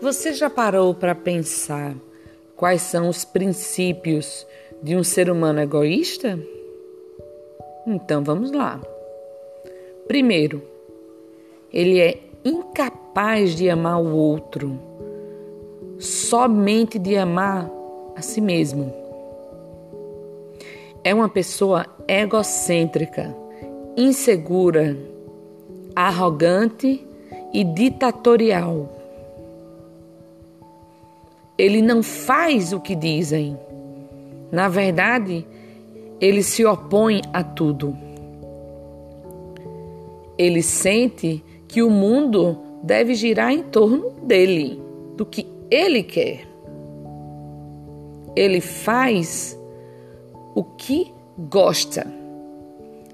Você já parou para pensar quais são os princípios de um ser humano egoísta? Então vamos lá. Primeiro, ele é incapaz de amar o outro, somente de amar a si mesmo. É uma pessoa egocêntrica, insegura, arrogante e ditatorial. Ele não faz o que dizem. Na verdade, ele se opõe a tudo. Ele sente que o mundo deve girar em torno dele, do que ele quer. Ele faz o que gosta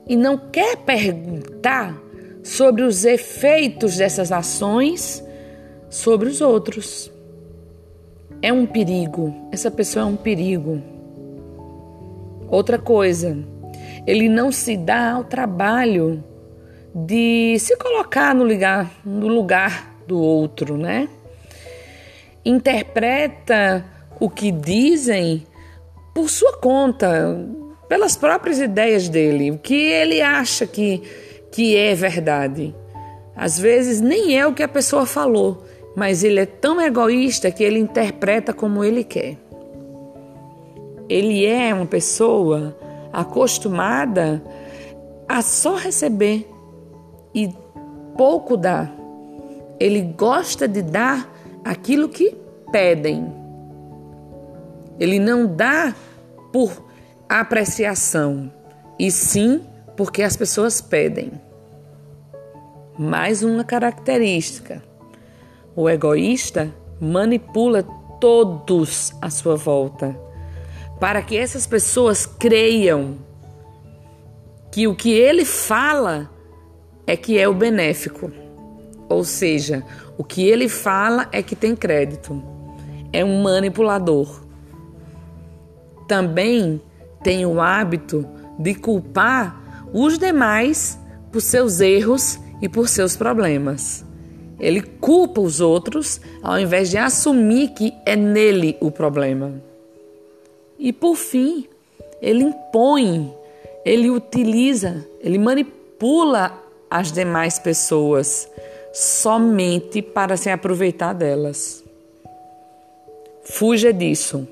e não quer perguntar sobre os efeitos dessas ações sobre os outros. É um perigo, essa pessoa é um perigo. Outra coisa, ele não se dá ao trabalho de se colocar no lugar, no lugar do outro, né? Interpreta o que dizem por sua conta, pelas próprias ideias dele, o que ele acha que, que é verdade. Às vezes nem é o que a pessoa falou, mas ele é tão egoísta que ele interpreta como ele quer. Ele é uma pessoa acostumada a só receber e pouco dar. Ele gosta de dar aquilo que pedem. Ele não dá por apreciação, e sim porque as pessoas pedem. Mais uma característica: o egoísta manipula todos à sua volta para que essas pessoas creiam que o que ele fala é que é o benéfico. Ou seja, o que ele fala é que tem crédito. É um manipulador. Também tem o hábito de culpar os demais por seus erros e por seus problemas. Ele culpa os outros ao invés de assumir que é nele o problema. E por fim, ele impõe, ele utiliza, ele manipula as demais pessoas somente para se aproveitar delas. Fuja disso.